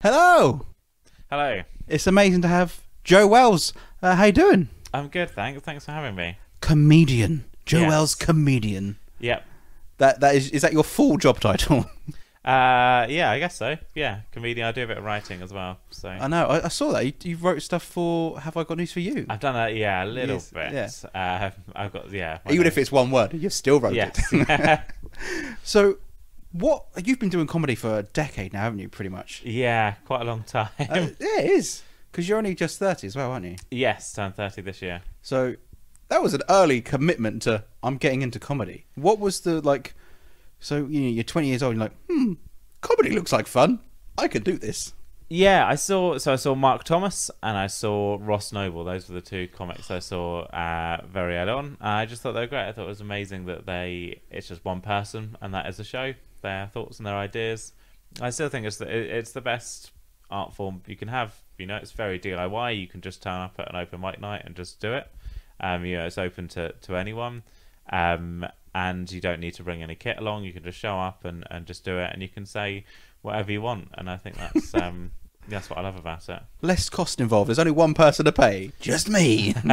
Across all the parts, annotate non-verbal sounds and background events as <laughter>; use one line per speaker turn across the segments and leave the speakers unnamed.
Hello.
Hello.
It's amazing to have Joe Wells. Uh, how you doing?
I'm good, thanks. Thanks for having me.
Comedian. Joe
Yes.
Wells, comedian.
Yep.
That that is is that your full job title? <laughs>
Uh, yeah, I guess so. Yeah, comedian. I do a bit of writing as well, so
I know. I, I saw that you, you wrote stuff for Have I Got News for You?
I've done a yeah a little
Yes,
bit.
yeah.
Uh, I've got yeah. my
Even
name-
if it's one word, you still wrote
yes.
it. <laughs> <laughs> so, what you've been doing comedy for a decade now, haven't you? Pretty much.
yeah, quite a long time.
Uh, yeah, it is because you're only just thirty as well, aren't you?
yes, turned thirty this year.
So that was an early commitment to I'm getting into comedy. What was the like? So you know, you're 20 years old. And you're like, hmm, comedy looks like fun. I could do this.
Yeah, I saw. So I saw Mark Thomas and I saw Ross Noble. Those were the two comics I saw uh, very early on. I just thought they were great. I thought it was amazing that they. It's just one person, and that is a show. Their thoughts and their ideas. I still think it's the it's the best art form you can have. You know, it's very DIY. You can just turn up at an open mic night and just do it. Um, you know, it's open to to anyone. Um, and you don't need to bring any kit along. You can just show up and, and just do it, and you can say whatever you want. And I think that's um, <laughs> that's what I love about it.
Less cost involved. There's only one person to pay. Just me. <laughs>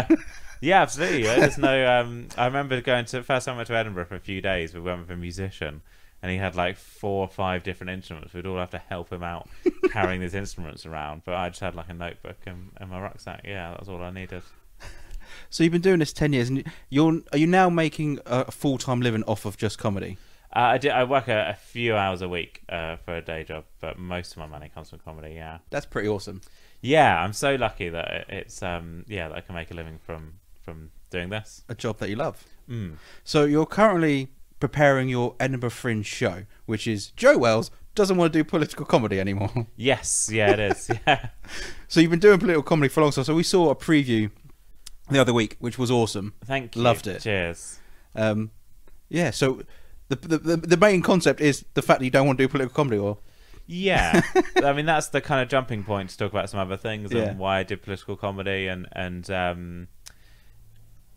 Yeah, absolutely. <laughs> There's no. Um, I remember going to first time I went to Edinburgh for a few days. We went with a musician, and he had like four or five different instruments. We'd all have to help him out <laughs> carrying these instruments around. But I just had like a notebook and, and my rucksack. Yeah, that was all I needed. <laughs>
so you've been doing this 10 years, and you're are you now making a full time living off of just comedy?
Uh, I did. I work a, a few hours a week uh, for a day job, but most of my money comes from comedy. Yeah,
That's pretty awesome.
yeah. I'm so lucky that it- it's um yeah that I can make a living from from doing this.
A job that you love.
Mm.
So you're currently preparing your Edinburgh Fringe show, which is Joe Wells doesn't want to do political comedy anymore. <laughs>
Yes, yeah, it is. Yeah. <laughs>
so you've been doing political comedy for a long time. So we saw a preview the other week, which was awesome.
Thank you.
Loved it.
Cheers.
Um, yeah. So the, the the the main concept is the fact that you don't want to do political comedy, or
Yeah, <laughs> I mean that's the kind of jumping point to talk about some other things
Yeah.
and why I did political comedy and and um,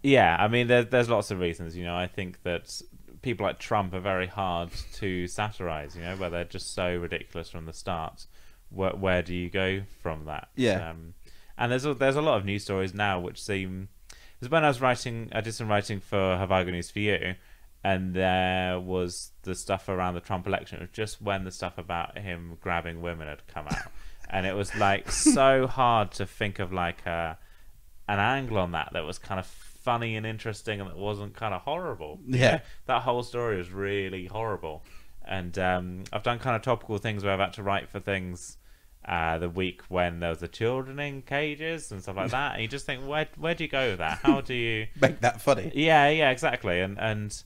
yeah, I mean there, there's lots of reasons. You know, I think that people like Trump are very hard to satirize. You know, where they're just so ridiculous from the start. Where where do you go from that?
Yeah.
Um, and there's a, there's a lot of news stories now which seem. Because when I was writing, I did some writing for Got News for You, and there was the stuff around the Trump election. It was just when the stuff about him grabbing women had come out, and it was like so hard to think of like a an angle on that that was kind of funny and interesting and it wasn't kind of horrible.
Yeah. <laughs>
that whole story was really horrible. And um, I've done kind of topical things where I've had to write for things uh, the week when there was the children in cages and stuff like <laughs> that. And you just think, where where do you go with that? How do you? <laughs>
make that funny.
Yeah, yeah, exactly. And and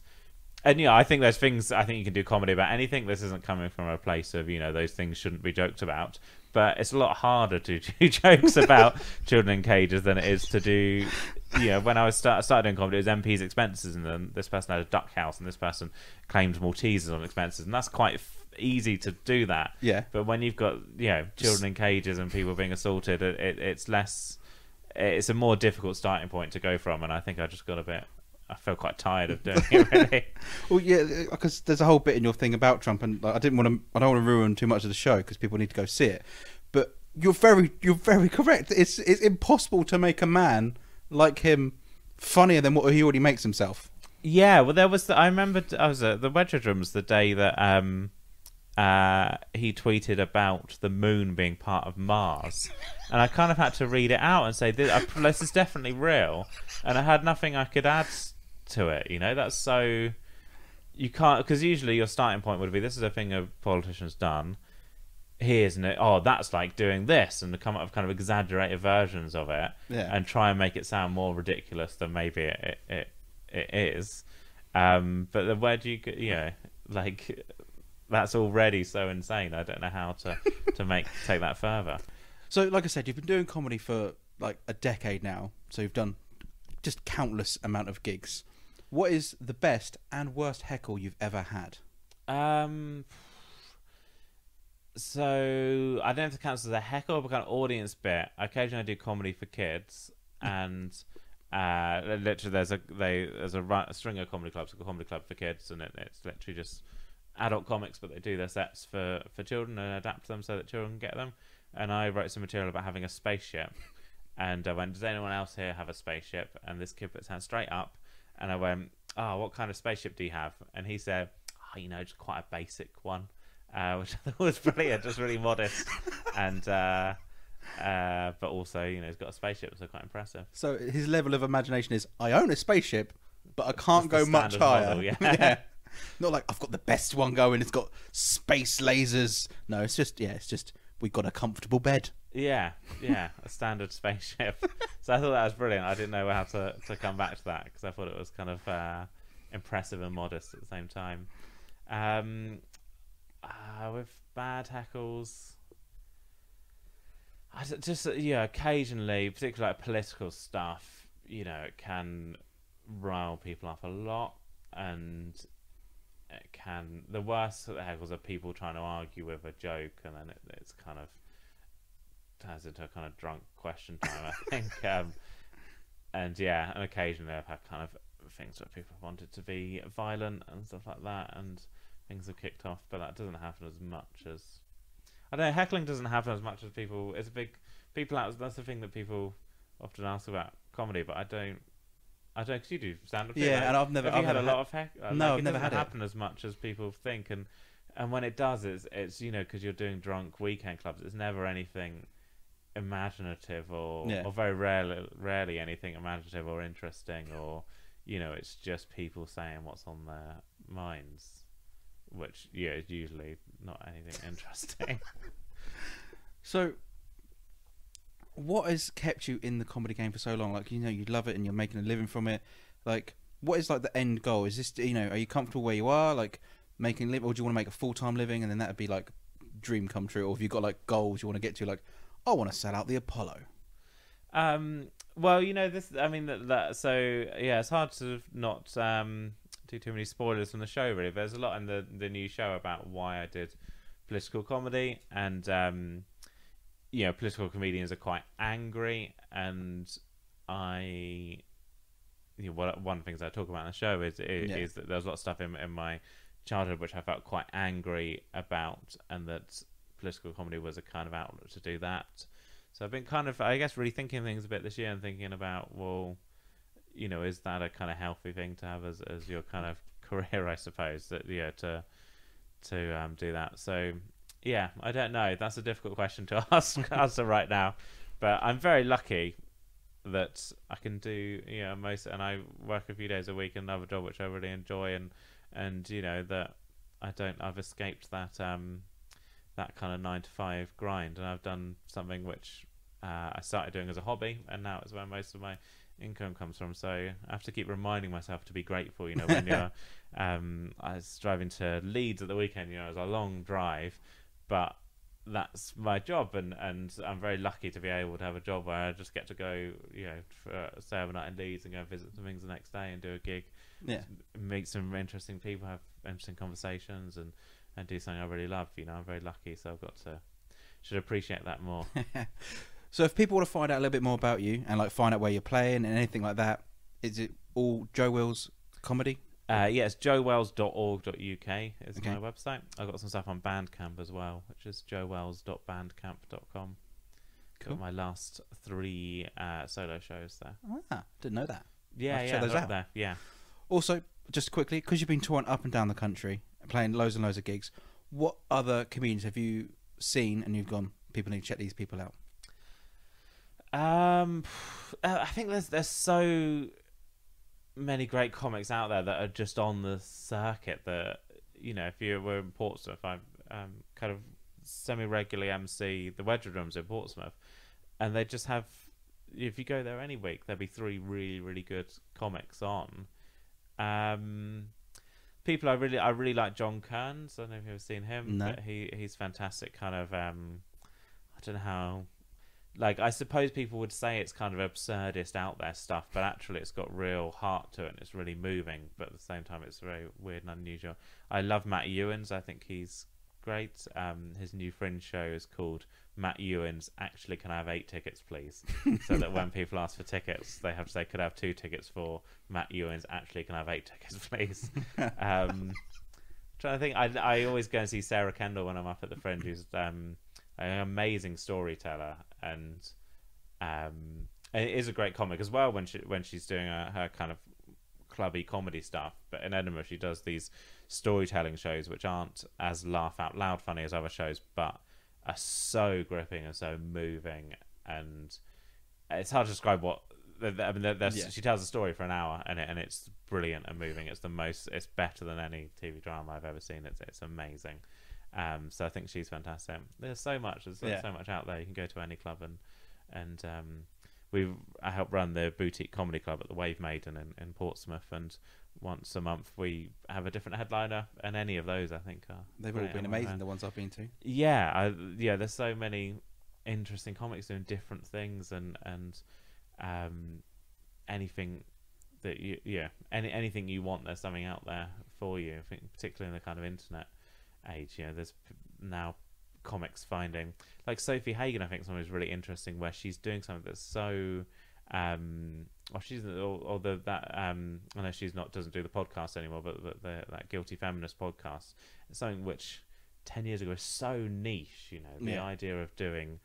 and yeah, I think there's things I think you can do comedy about anything. This isn't coming from a place of you know those things shouldn't be joked about. But it's a lot harder to do jokes about children in cages than it is to do. You know, when I was start, started doing comedy, it was MP's expenses, and then this person had a duck house, and this person claimed Maltesers on expenses, and that's quite f- easy to do that.
Yeah.
But when you've got you know children in cages and people being assaulted, it, it, it's less. It's a more difficult starting point to go from, and I think I just got a bit. I felt quite tired of doing it. <laughs> Really.
Well, yeah, uh, because there's a whole bit in your thing about Trump, and like, I didn't want to. I don't want to ruin too much of the show because people need to go see it. But you're very, you're very correct. It's it's impossible to make a man like him funnier than what he already makes himself.
Yeah, well, there was. The, I remember I was at the Wedgewood Rooms the day that um, uh, he tweeted about the moon being part of Mars, and I kind of had to read it out and say this, uh, this is definitely real, and I had nothing I could add to it. You know, that's so you can't because usually your starting point would be this is a thing a politician's done. Here's an oh that's like doing this and the come up with kind of exaggerated versions of it
Yeah.
and try and make it sound more ridiculous than maybe it it, it is. Um, but then where do you? You know, like that's already so insane. I don't know how to <laughs> to make take that further.
So, like I said, you've been doing comedy for like a decade now. So you've done just countless amount of gigs. What is the best and worst heckle you've ever had?
Um. So I don't know if it counts as a heckle, but kind of audience bit. Occasionally, I do comedy for kids, and uh, literally there's a they there's a, a string of comedy clubs, a comedy club for kids, and it, it's literally just adult comics, but they do their sets for for children and adapt them so that children can get them. And I wrote some material about having a spaceship. And I went, does anyone else here have a spaceship? And this kid put his hand straight up. And I went, oh, what kind of spaceship do you have? And he said, oh, you know, just quite a basic one, uh, which <laughs> I thought was brilliant, just really modest. And, uh, uh, but also, you know, he's got a spaceship, so quite impressive.
So his level of imagination is: I own a spaceship, but I can't go much higher.
model, yeah. <laughs> <laughs>
Not like I've got the best one going. It's got space lasers. No, it's just yeah. It's just we got a comfortable bed.
Yeah, yeah, a standard spaceship. so I thought that was brilliant. I didn't know how to, to come back to that because I thought it was kind of uh, impressive and modest at the same time. Um, uh, with bad heckles, I just uh, yeah, occasionally, particularly like political stuff, you know, it can rile people up a lot, and it can. The worst of the heckles are people trying to argue with a joke, and then it, it's kind of turns into a kind of drunk question time, I think. <laughs> Um, and yeah, and occasionally I've had kind of things where people wanted to be violent and stuff like that, and things have kicked off, but that doesn't happen as much as I don't know. Heckling doesn't happen as much as people. It's a big people out. That's the thing that people often ask about comedy, but I don't. I don't. Cause you do stand up.
Yeah, and I've never- I've
had a lot
had-
of heck? uh,
No,
like,
I've
it
never had it.
happen as much as people think, and and when it does, it's it's you know because you're doing drunk weekend clubs. It's never anything imaginative or
Yeah.
or very rarely rarely anything imaginative or interesting or you know it's just people saying what's on their minds which yeah is usually not anything <laughs> interesting <laughs>
So, what has kept you in the comedy game for so long? Like you know, you love it and you're making a living from it. Like, what is like the end goal? Is this you know, are you comfortable where you are, like making live, or do you want to make a full time living and then that'd be like dream come true? Or have you got like goals you want to get to? Like, I want to sell out the Apollo.
Um, well, you know this. I mean that. that so yeah, it's hard to not um, do too many spoilers from the show. Really, there's a lot in the the new show about why I did political comedy, and um, you know, political comedians are quite angry, and I. You know, one one of the things I talk about in the show is is,
Yeah.
is that there's a lot of stuff in in my childhood which I felt quite angry about, and that political comedy was a kind of outlet to do that. So I've been kind of, I guess, really thinking things a bit this year and thinking about, well, you know, is that a kind of healthy thing to have as as your kind of <laughs> career? I suppose that yeah, to to um, do that. So yeah, I don't know. That's a difficult question to <laughs> ask answer right now, but I'm very lucky that I can do you know most, and I work a few days a week in another job which I really enjoy, and and you know that I don't, I've escaped that um that kind of nine to five grind, and I've done something which uh, I started doing as a hobby, and now it's where most of my income comes from. So I have to keep reminding myself to be grateful. You know, when you're, <laughs> um, I was driving to Leeds at the weekend. You know, it was a long drive, but that's my job, and and I'm very lucky to be able to have a job where I just get to go, you know, for, stay overnight in Leeds and go visit some things the next day and do a gig
Yeah.
meet some interesting people, have interesting conversations, and and do something I really love. You know, I'm very lucky, so I've got to should appreciate that more. <laughs>
So if people want to find out a little bit more about you and like find out where you're playing and anything like that, is it all Joe Wells comedy?
uh, yeah, it's joewells.org.uk is
Okay.
my website. I've got some stuff on Bandcamp as well, which is joewells.bandcamp.com.
Cool.
Got my last three uh, solo shows there.
Ah, didn't know that.
Yeah,
I'll
yeah,
check those out.
there. Yeah.
Also, just quickly, because you've been touring up and down the country, playing loads and loads of gigs, what other comedians have you seen and you've gone, people need to check these people out?
Um, <sighs> uh, I think there's there's so many great comics out there that are just on the circuit that you know if you were in Portsmouth, I um kind of semi regularly MC the Wedgewood Rooms in Portsmouth, and they just have if you go there any week there'll be three really really good comics on. Um, people I really I really like John Kearns. I don't know if you've ever seen him,
No.
but he he's fantastic. Kind of um, I don't know how like I suppose people would say it's kind of absurdist out there stuff, but actually it's got real heart to it and it's really moving, but at the same time it's very weird and unusual. I love Matt Ewins, I think he's great. Um, his new fringe show is called Matt Ewins Actually Can I Have Eight Tickets Please? <laughs> so that when people ask for tickets they have to say could I have two tickets for Matt Ewins Actually Can I Have Eight Tickets <laughs> Please? <laughs> um, trying to think. I, I always go and see Sarah Kendall when I'm up at the Fringe, who's um, an amazing storyteller, and um, and it is a great comic as well when she when she's doing her, her kind of clubby comedy stuff. But in Edinburgh, she does these storytelling shows which aren't as laugh out loud funny as other shows, but are so gripping and so moving, and it's hard to describe what. I mean,
Yeah.
she tells a story for an hour, and it, and it's brilliant and moving. It's the most. It's better than any TV drama I've ever seen. It's it's amazing. Um, so I think she's fantastic. There's so much. There's
Yeah.
so much out there. You can go to any club and and um, we I help run the boutique comedy club at the Wave Maiden in, in Portsmouth, and once a month we have a different headliner, and any of those I think are
They've all been amazing. The ones I've been to.
yeah, I, yeah. There's so many interesting comics doing different things, and and um, anything that you yeah any anything you want, there's something out there for you. I think particularly in the kind of internet age, you know, there's now comics finding like Sofie Hagen. I think something is really interesting where she's doing something that's so. Um, well, she's the that um, I know she's not doesn't do the podcast anymore, but, but the that guilty feminist podcast. It's something which ten years ago was so niche. You know, the
Yeah.
idea of doing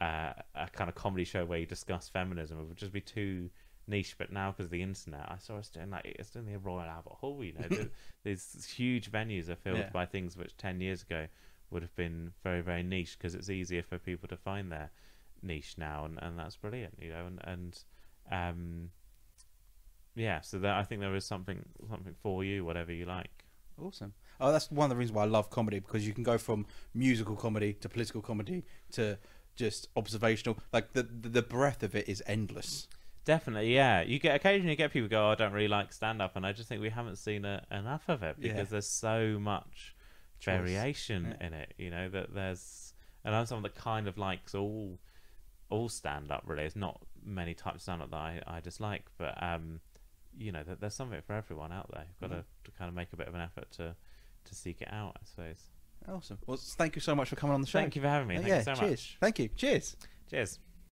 uh, a kind of comedy show where you discuss feminism would just be too niche. But now, because of the internet, I saw us doing like it's doing the Royal Albert Hall. You know, the- <laughs> these huge venues are filled
Yeah.
by things which ten years ago would have been very very niche because it's easier for people to find their niche now, and, and that's brilliant. You know, and and um, yeah, so that I think there is something something for you, whatever you like.
Awesome. Oh, that's one of the reasons why I love comedy because you can go from musical comedy to political comedy to just observational. Like the the, the breadth of it is endless.
Definitely, yeah. You get occasionally you get people go, oh, "I don't really like stand up," and I just think we haven't seen a, enough of it because
Yeah.
there's so much
Choice.
variation
Yeah.
in it. You know that there's, and I'm someone that kind of likes all all stand up. Really, there's not many types of stand up that I, I dislike, but um, you know, that there's something for everyone out there. You've got to, to kind of make a bit of an effort to to seek it out. I suppose.
Awesome. Well, thank you so much for coming on the show.
Thank you for having me.
Uh,
Thank
yeah,
you so
cheers.
much.
Thank you. Cheers.
Cheers.